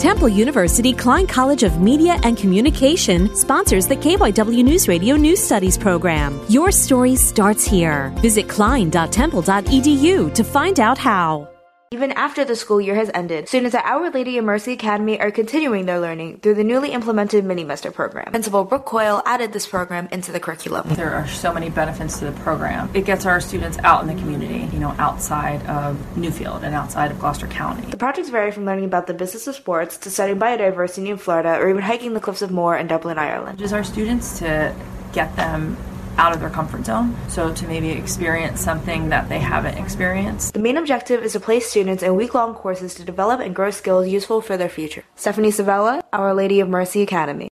Temple University Klein College of Media and Communication sponsors the KYW News Radio News Studies program. Your story starts here. Visit klein.temple.edu to find out how. Even after the school year has ended, students at Our Lady of Mercy Academy are continuing their learning through the newly implemented Mini-Mester program. Principal Brooke Coyle added this program into the curriculum. There are so many benefits to the program. It gets our students out in the community, you know, outside of Newfield and outside of Gloucester County. The projects vary from learning about the business of sports to studying biodiversity in Florida or even hiking the cliffs of Moher in Dublin, Ireland. It is our students to get them out of their comfort zone. So to maybe experience something that they haven't experienced. The main objective is to place students in week long courses to develop and grow skills useful for their future. Stephanie Savella, Our Lady of Mercy Academy.